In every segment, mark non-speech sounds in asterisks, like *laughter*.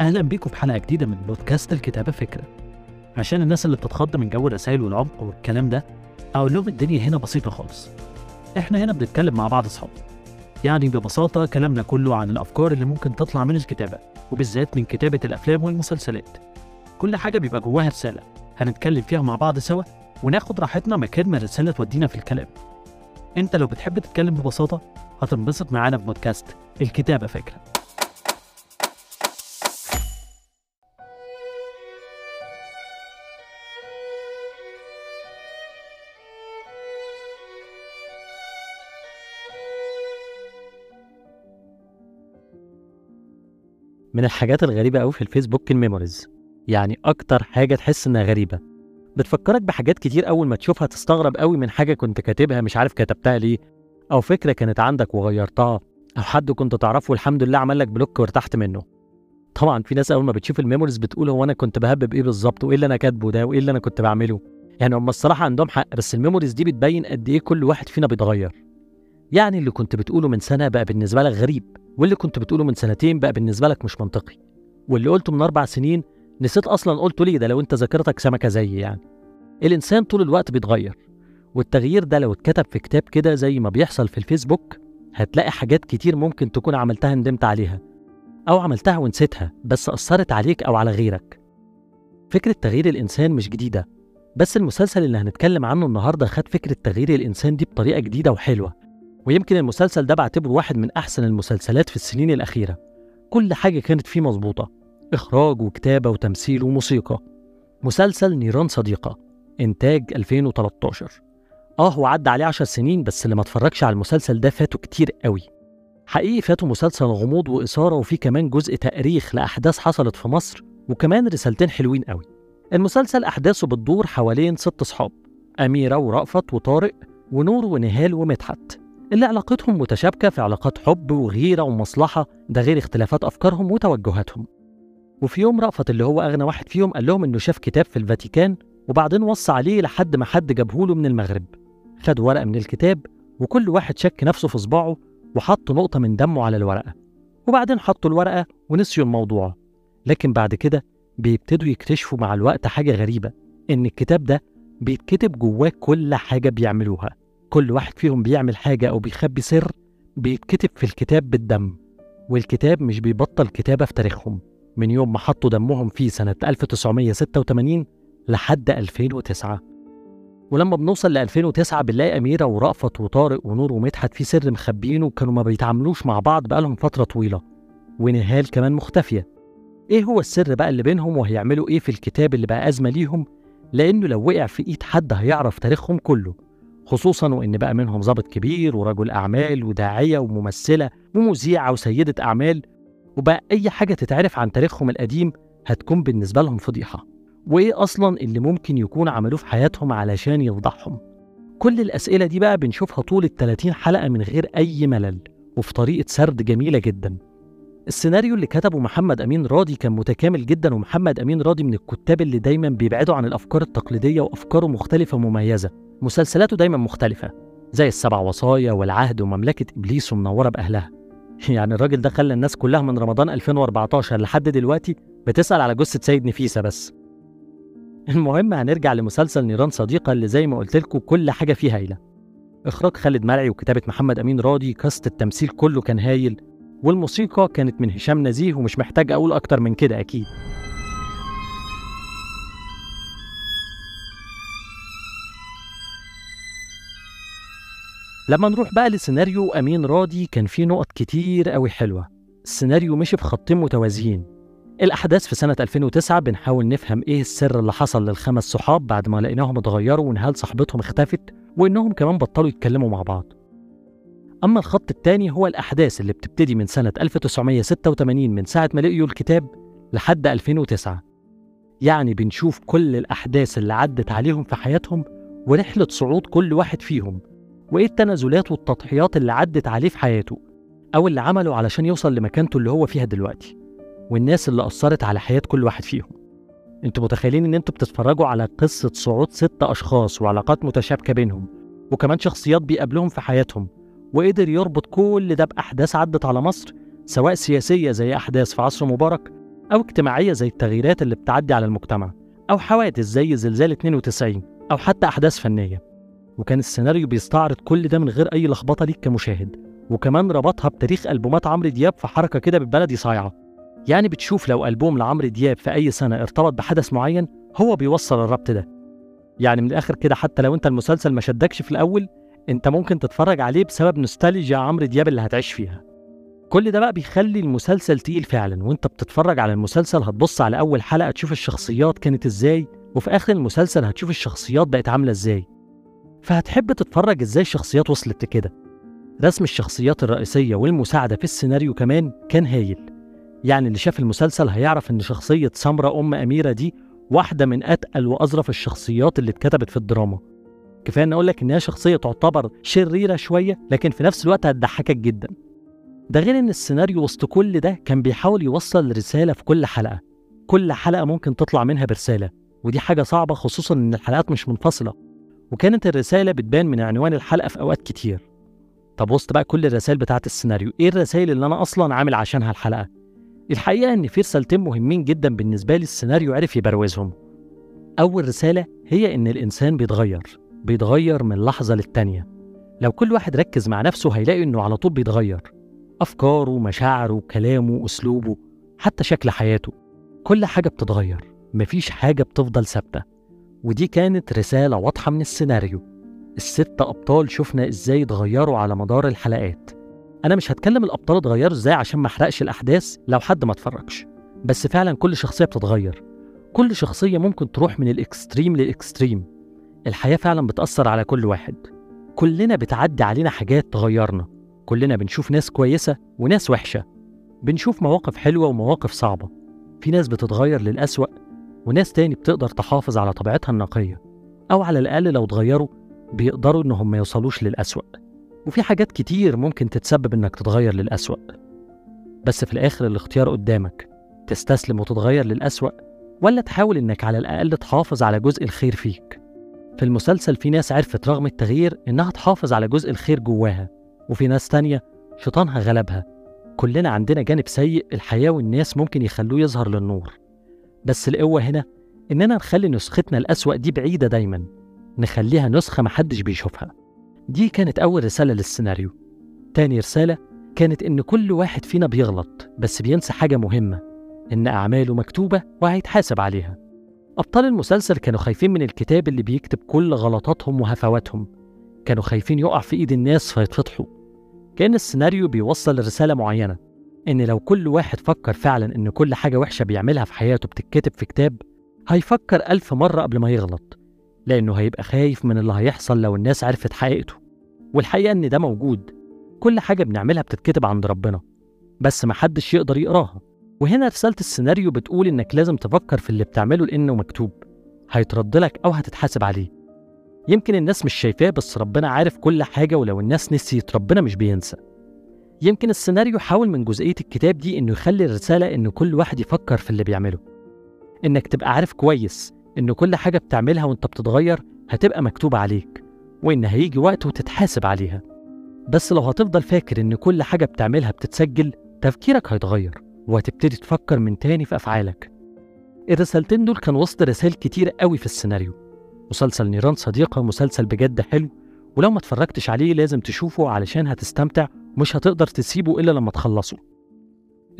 أهلا بيكم في حلقة جديدة من بودكاست الكتابة فكرة. عشان الناس اللي بتتخض من جو الرسائل والعمق والكلام ده أقول لهم الدنيا هنا بسيطة خالص. إحنا هنا بنتكلم مع بعض أصحاب. يعني ببساطة كلامنا كله عن الأفكار اللي ممكن تطلع من الكتابة وبالذات من كتابة الأفلام والمسلسلات. كل حاجة بيبقى جواها رسالة. هنتكلم فيها مع بعض سوا وناخد راحتنا مكان ما الرسالة تودينا في الكلام. أنت لو بتحب تتكلم ببساطة هتنبسط معانا في بودكاست الكتابة فكرة. من الحاجات الغريبة أوي في الفيسبوك الميموريز يعني أكتر حاجة تحس إنها غريبة. بتفكرك بحاجات كتير أول ما تشوفها تستغرب أوي من حاجة كنت كاتبها مش عارف كتبتها ليه أو فكرة كانت عندك وغيرتها أو حد كنت تعرفه والحمد لله عمل لك block وارتحت منه. طبعا في ناس أول ما بتشوف ال memories بتقول هو أنا كنت بهبب إيه بالظبط وإيه اللي أنا كاتبه ده وإيه اللي أنا كنت بعمله. يعني هم الصراحة عندهم حق بس ال memories دي بتبين قد إيه كل واحد فينا بيتغير. يعني اللي كنت بتقوله من سنة بقى بالنسبة لك غريب واللي كنت بتقوله من سنتين بقى بالنسبة لك مش منطقي. واللي قلته من أربع سنين نسيت أصلا قلته ليه ده لو أنت ذاكرتك سمكة زي يعني. الإنسان طول الوقت بيتغير والتغيير ده لو اتكتب في كتاب كده زي ما بيحصل في الفيسبوك هتلاقي حاجات كتير ممكن تكون عملتها ندمت عليها أو عملتها ونسيتها بس أثرت عليك أو على غيرك. فكرة تغيير الإنسان مش جديدة بس المسلسل اللي هنتكلم عنه النهاردة خد فكرة تغيير الإنسان دي بطريقة جديدة وحلوة. ويمكن المسلسل ده بعتبره واحد من أحسن المسلسلات في السنين الأخيرة. كل حاجة كانت فيه مظبوطة إخراج وكتابة وتمثيل وموسيقى. مسلسل نيران صديقة إنتاج 2013 آه هو عدى عليه 10 سنين بس اللي ما اتفرجش على المسلسل ده فاته كتير قوي. حقيقي فاته مسلسل غموض وإثارة وفيه كمان جزء تأريخ لأحداث حصلت في مصر وكمان رسالتين حلوين قوي. المسلسل أحداثه بتدور حوالين ست صحاب أميرة ورأفت وطارق ونور ونهال ومدحت. اللي علاقتهم متشابكة في علاقات حب وغيرة ومصلحة ده غير اختلافات أفكارهم وتوجهاتهم. وفي يوم رأفت اللي هو أغنى واحد فيهم قال لهم إنه شاف كتاب في الفاتيكان وبعدين وصى عليه لحد ما حد جابهوله من المغرب. خد ورقة من الكتاب وكل واحد شك نفسه في صباعه وحط نقطة من دمه على الورقة. وبعدين حطوا الورقة ونسيوا الموضوع. لكن بعد كده بيبتدوا يكتشفوا مع الوقت حاجة غريبة إن الكتاب ده بيتكتب جواه كل حاجة بيعملوها. كل واحد فيهم بيعمل حاجة أو بيخبي سر بيتكتب في الكتاب بالدم والكتاب مش بيبطل كتابة في تاريخهم. من يوم ما حطوا دمهم فيه سنة 1986 لحد 2009 ولما بنوصل ل 2009 بنلاقي أميرة ورأفت وطارق ونور ومدحت في سر مخبينه كانوا ما بيتعاملوش مع بعض بقالهم فترة طويلة. ونهال كمان مختفية. إيه هو السر بقى اللي بينهم وهيعملوا إيه في الكتاب اللي بقى أزمة ليهم؟ لأنه لو وقع في إيد حد هيعرف تاريخهم كله. خصوصا وإن بقى منهم ضابط كبير ورجل أعمال وداعية وممثلة ومذيعة وسيدة أعمال وبقى أي حاجة تتعرف عن تاريخهم القديم هتكون بالنسبة لهم فضيحة. وإيه أصلا اللي ممكن يكون عملوه في حياتهم علشان يفضحهم؟ كل الأسئلة دي بقى بنشوفها طول ال 30 حلقة من غير أي ملل وفي طريقة سرد جميلة جدا. السيناريو اللي كتبه محمد أمين راضي كان متكامل جدا ومحمد أمين راضي من الكتاب اللي دايما بيبعدوا عن الأفكار التقليدية وأفكاره مختلفة ومميزة. مسلسلاته دايما مختلفة زي السبع وصايا والعهد ومملكة إبليس ومنورة بأهلها. *laughs* يعني الراجل ده خلى الناس كلها من رمضان 2014 لحد دلوقتي بتسأل على جثة سيد نفيسة بس. *laughs* المهم هنرجع لمسلسل نيران صديقة اللي زي ما قلت لكم كل حاجة فيه هايلة. إخراج خالد مرعي وكتابة محمد أمين راضي كاست التمثيل كله كان هايل. والموسيقى كانت من هشام نزيه ومش محتاج أقول أكتر من كده أكيد. لما نروح بقى لسيناريو أمين راضي كان فيه نقط كتير قوي حلوة. السيناريو مشي في خطين متوازيين. الأحداث في سنة 2009 بنحاول نفهم إيه السر اللي حصل للخمس صحاب بعد ما لقيناهم اتغيروا ونهال صاحبتهم اختفت وإنهم كمان بطلوا يتكلموا مع بعض. أما الخط التاني هو الأحداث اللي بتبتدي من سنة 1986 من ساعة ما لقيوا الكتاب لحد 2009 يعني بنشوف كل الأحداث اللي عدت عليهم في حياتهم ورحلة صعود كل واحد فيهم وإيه التنازلات والتضحيات اللي عدت عليه في حياته أو اللي عمله علشان يوصل لمكانته اللي هو فيها دلوقتي والناس اللي أثرت على حياة كل واحد فيهم. أنتوا متخيلين إن أنتوا بتتفرجوا على قصة صعود ست أشخاص وعلاقات متشابكة بينهم وكمان شخصيات بيقابلهم في حياتهم؟ وقدر يربط كل ده بأحداث عدت على مصر سواء سياسية زي أحداث في عصر مبارك أو اجتماعية زي التغييرات اللي بتعدي على المجتمع أو حوادث زي زلزال 92 أو حتى أحداث فنية. وكان السيناريو بيستعرض كل ده من غير أي لخبطة ليك كمشاهد. وكمان ربطها بتاريخ ألبومات عمرو دياب في حركة كده بالبلدي صايعة. يعني بتشوف لو ألبوم لعمرو دياب في أي سنة ارتبط بحدث معين هو بيوصل الربط ده. يعني من الآخر كده حتى لو أنت المسلسل ما شدكش في الأول أنت ممكن تتفرج عليه بسبب نوستالجيا عمرو دياب اللي هتعيش فيها. كل ده بقى بيخلي المسلسل تقيل فعلا وانت بتتفرج على المسلسل هتبص على أول حلقة تشوف الشخصيات كانت إزاي وفي آخر المسلسل هتشوف الشخصيات بقت عاملة إزاي. فهتحب تتفرج إزاي الشخصيات وصلت لكده. رسم الشخصيات الرئيسية والمساعدة في السيناريو كمان كان هايل. يعني اللي شاف المسلسل هيعرف إن شخصية سمرة أم أميرة دي واحدة من أتقل وأظرف الشخصيات اللي اتكتبت في الدراما. كفاية إن أقول لك إن هي شخصية تعتبر شريرة شوية لكن في نفس الوقت هتضحكك جدا. ده غير إن السيناريو وسط كل ده كان بيحاول يوصل رسالة في كل حلقة. كل حلقة ممكن تطلع منها برسالة ودي حاجة صعبة خصوصا إن الحلقات مش منفصلة. وكانت الرسالة بتبان من عنوان الحلقة في أوقات كتير. طب وسط بقى كل الرسائل بتاعت السيناريو إيه الرسائل اللي أنا أصلا عامل عشانها الحلقة؟ الحقيقة إن في رسالتين مهمين جدا بالنسبة لي السيناريو عرف يبروزهم. أول رسالة هي إن الإنسان بيتغير. بيتغير من لحظة للتانية. لو كل واحد ركز مع نفسه هيلاقي إنه على طول بيتغير. أفكاره مشاعره كلامه أسلوبه حتى شكل حياته. كل حاجة بتتغير. مفيش حاجة بتفضل ثابتة. ودي كانت رسالة واضحة من السيناريو. الست أبطال شفنا إزاي اتغيروا على مدار الحلقات. أنا مش هتكلم الأبطال اتغيروا إزاي عشان ما أحرقش الأحداث لو حد ما اتفرجش. بس فعلا كل شخصية بتتغير. كل شخصية ممكن تروح من الإكستريم للإكستريم الحياة فعلا بتأثر على كل واحد. كلنا بتعدي علينا حاجات تغيرنا. كلنا بنشوف ناس كويسة وناس وحشة. بنشوف مواقف حلوة ومواقف صعبة. في ناس بتتغير للأسوأ وناس تاني بتقدر تحافظ على طبيعتها النقية. أو على الأقل لو اتغيروا بيقدروا إنهم ما يوصلوش للأسوأ. وفي حاجات كتير ممكن تتسبب إنك تتغير للأسوأ. بس في الآخر الاختيار قدامك. تستسلم وتتغير للأسوأ ولا تحاول إنك على الأقل تحافظ على جزء الخير فيك. في المسلسل في ناس عرفت رغم التغيير إنها تحافظ على جزء الخير جواها وفي ناس تانية شيطانها غلبها. كلنا عندنا جانب سيء الحياة والناس ممكن يخلوه يظهر للنور. بس القوة هنا إننا نخلي نسختنا الأسوأ دي بعيدة دايما. نخليها نسخة محدش بيشوفها. دي كانت أول رسالة للسيناريو. تاني رسالة كانت إن كل واحد فينا بيغلط بس بينسى حاجة مهمة إن أعماله مكتوبة وهيتحاسب عليها. أبطال المسلسل كانوا خايفين من الكتاب اللي بيكتب كل غلطاتهم وهفواتهم. كانوا خايفين يقع في إيد الناس فيتفضحوا. كأن السيناريو بيوصل رسالة معينة إن لو كل واحد فكر فعلا إن كل حاجة وحشة بيعملها في حياته بتتكتب في كتاب هيفكر ألف مرة قبل ما يغلط لأنه هيبقى خايف من اللي هيحصل لو الناس عرفت حقيقته. والحقيقة إن ده موجود. كل حاجة بنعملها بتتكتب عند ربنا بس محدش يقدر يقراها. وهنا رسالة السيناريو بتقول إنك لازم تفكر في اللي بتعمله لأنه مكتوب هيترد لك أو هتتحاسب عليه. يمكن الناس مش شايفاه بس ربنا عارف كل حاجة ولو الناس نسيت ربنا مش بينسى. يمكن السيناريو حاول من جزئية الكتاب دي إنه يخلي الرسالة إن كل واحد يفكر في اللي بيعمله. إنك تبقى عارف كويس إن كل حاجة بتعملها وإنت بتتغير هتبقى مكتوبة عليك وإن هيجي وقت وتتحاسب عليها. بس لو هتفضل فاكر إن كل حاجة بتعملها بتتسجل تفكيرك هيتغير. وهتبتدي تفكر من تاني في أفعالك. الرسالتين دول كان وسط رسائل كتير قوي في السيناريو. مسلسل نيران صديقة مسلسل بجد حلو ولو ما اتفرجتش عليه لازم تشوفه علشان هتستمتع ومش هتقدر تسيبه إلا لما تخلصه.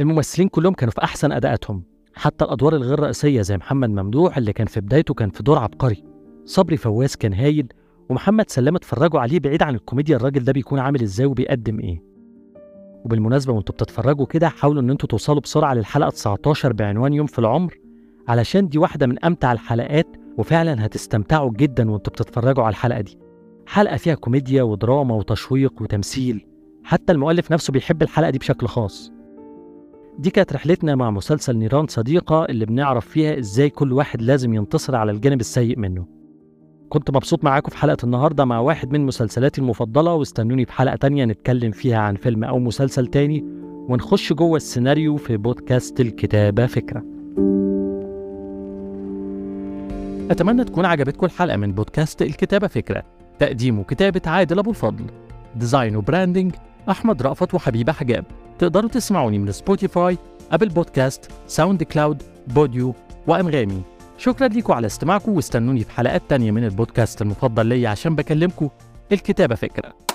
الممثلين كلهم كانوا في أحسن أداءاتهم حتى الأدوار الغير رئيسية زي محمد ممدوح اللي كان في بدايته كان في دور عبقري. صبري فواز كان هايل ومحمد سلام اتفرجوا عليه بعيد عن الكوميديا الراجل ده بيكون عامل إزاي وبيقدم إيه. وبالمناسبة وانتوا بتتفرجوا كده حاولوا ان أنتوا توصلوا بسرعة للحلقة 19 بعنوان يوم في العمر علشان دي واحدة من أمتع الحلقات وفعلا هتستمتعوا جدا وانتوا بتتفرجوا على الحلقة دي. حلقة فيها كوميديا ودراما وتشويق وتمثيل حتى المؤلف نفسه بيحب الحلقة دي بشكل خاص. دي كانت رحلتنا مع مسلسل نيران صديقة اللي بنعرف فيها إزاي كل واحد لازم ينتصر على الجانب السيء منه. كنت مبسوط معاكم في حلقة النهاردة مع واحد من مسلسلاتي المفضلة واستنوني في حلقة تانية نتكلم فيها عن فيلم أو مسلسل تاني ونخش جوه السيناريو في بودكاست الكتابة فكرة. أتمنى تكون عجبتكم الحلقة من بودكاست الكتابة فكرة. تقديم وكتابة عادل أبو الفضل. design و branding أحمد رأفت وحبيبة حجاب. تقدروا تسمعوني من Spotify Apple Podcast SoundCloud Podeo وأنغامي. شكرا ليكم على استماعكم واستنوني في حلقات تانية من البودكاست المفضل ليا عشان بكلمكم. الكتابة فكرة.